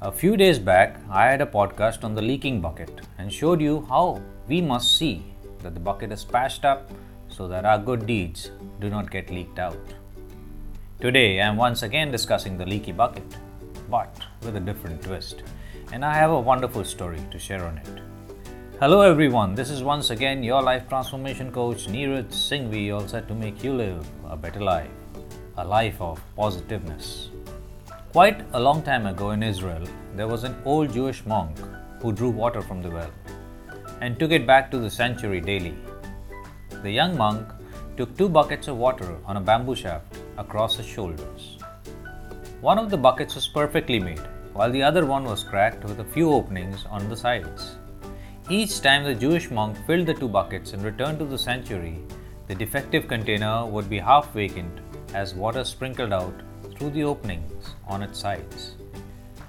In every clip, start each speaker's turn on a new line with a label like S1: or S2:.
S1: A few days back, I had a podcast on the leaking bucket and showed you how we must see that the bucket is patched up so that our good deeds do not get leaked out. Today, I am once again discussing the leaky bucket, but with a different twist, and I have a wonderful story to share on it. Hello, everyone. This is once again your life transformation coach Neeraj Singhvi, all set to make you live a better life, a life of positiveness. Quite a long time ago in Israel, there was an old Jewish monk who drew water from the well and took it back to the sanctuary daily. The young monk took two buckets of water on a bamboo shaft across his shoulders. One of the buckets was perfectly made, while the other one was cracked with a few openings on the sides. Each time the Jewish monk filled the two buckets and returned to the sanctuary, the defective container would be half vacant as water sprinkled out through the openings on its sides.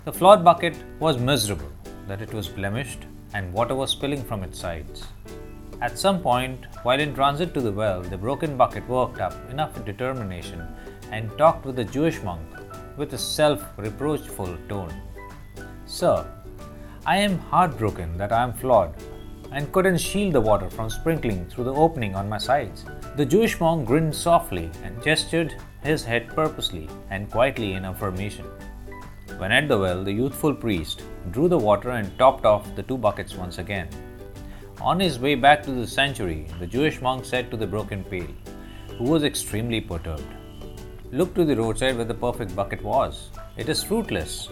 S1: The flawed bucket was miserable that it was blemished and water was spilling from its sides. At some point, while in transit to the well, the broken bucket worked up enough determination and talked with the Jewish monk with a self reproachful tone. Sir, I am heartbroken that I am flawed and couldn't shield the water from sprinkling through the opening on my sides. The Jewish monk grinned softly and gestured his head purposely and quietly in affirmation. When at the well, the youthful priest drew the water and topped off the two buckets once again. On his way back to the sanctuary, the Jewish monk said to the broken pail, who was extremely perturbed, Look to the roadside where the perfect bucket was. It is fruitless.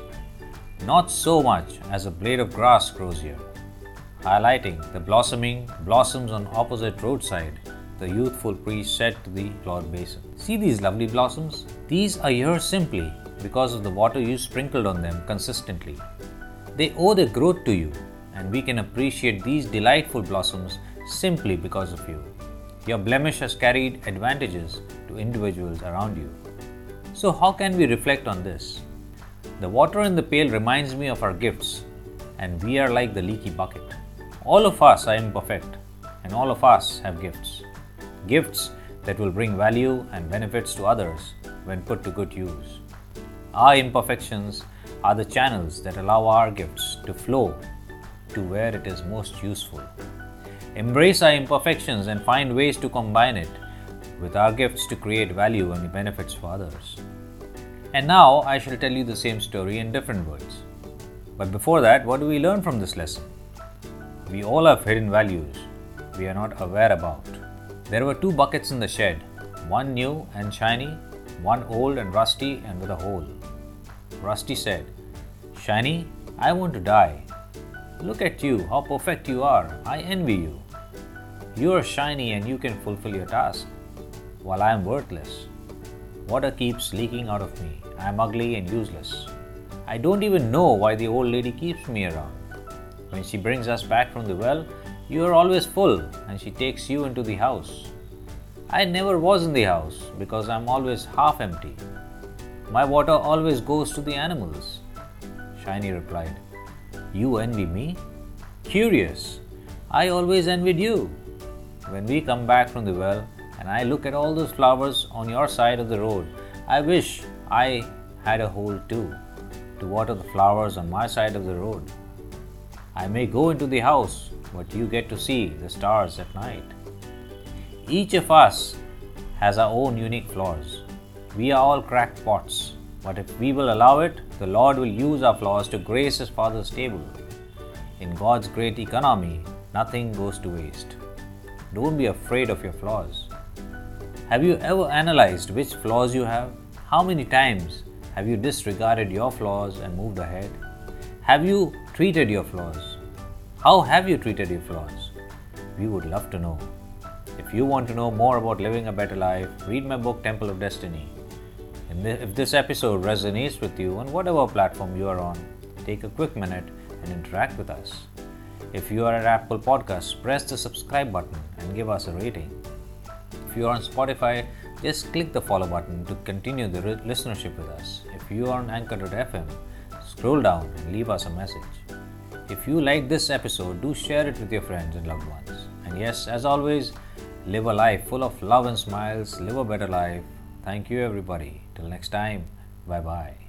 S1: Not so much as a blade of grass grows here. Highlighting the blossoming blossoms on opposite roadside, the youthful priest said to the flawed basin. See these lovely blossoms? These are here simply because of the water you sprinkled on them consistently. They owe their growth to you, and we can appreciate these delightful blossoms simply because of you. Your blemish has carried advantages to individuals around you. So, how can we reflect on this? The water in the pail reminds me of our gifts, and we are like the leaky bucket. All of us are imperfect, and all of us have gifts gifts that will bring value and benefits to others when put to good use. Our imperfections are the channels that allow our gifts to flow to where it is most useful. Embrace our imperfections and find ways to combine it with our gifts to create value and benefits for others. And now I shall tell you the same story in different words. But before that, what do we learn from this lesson? We all have hidden values we are not aware about. There were two buckets in the shed, one new and shiny, one old and rusty and with a hole. Rusty said, Shiny, I want to die. Look at you, how perfect you are. I envy you. You are shiny and you can fulfill your task, while I am worthless. Water keeps leaking out of me. I am ugly and useless. I don't even know why the old lady keeps me around. When she brings us back from the well, you are always full and she takes you into the house. I never was in the house because I'm always half empty. My water always goes to the animals. Shiny replied, You envy me? Curious. I always envied you. When we come back from the well and I look at all those flowers on your side of the road, I wish I had a hole too to water the flowers on my side of the road. I may go into the house, but you get to see the stars at night. Each of us has our own unique flaws. We are all cracked pots, but if we will allow it, the Lord will use our flaws to grace His Father's table. In God's great economy, nothing goes to waste. Don't be afraid of your flaws. Have you ever analyzed which flaws you have? How many times have you disregarded your flaws and moved ahead? Have you treated your flaws? How have you treated your flaws? We would love to know. If you want to know more about living a better life, read my book Temple of Destiny. if this episode resonates with you on whatever platform you are on, take a quick minute and interact with us. If you are at Apple Podcasts, press the subscribe button and give us a rating. If you are on Spotify, just click the follow button to continue the listenership with us. If you are on Anchor.fm, scroll down and leave us a message. If you like this episode, do share it with your friends and loved ones. And yes, as always, live a life full of love and smiles, live a better life. Thank you, everybody. Till next time, bye bye.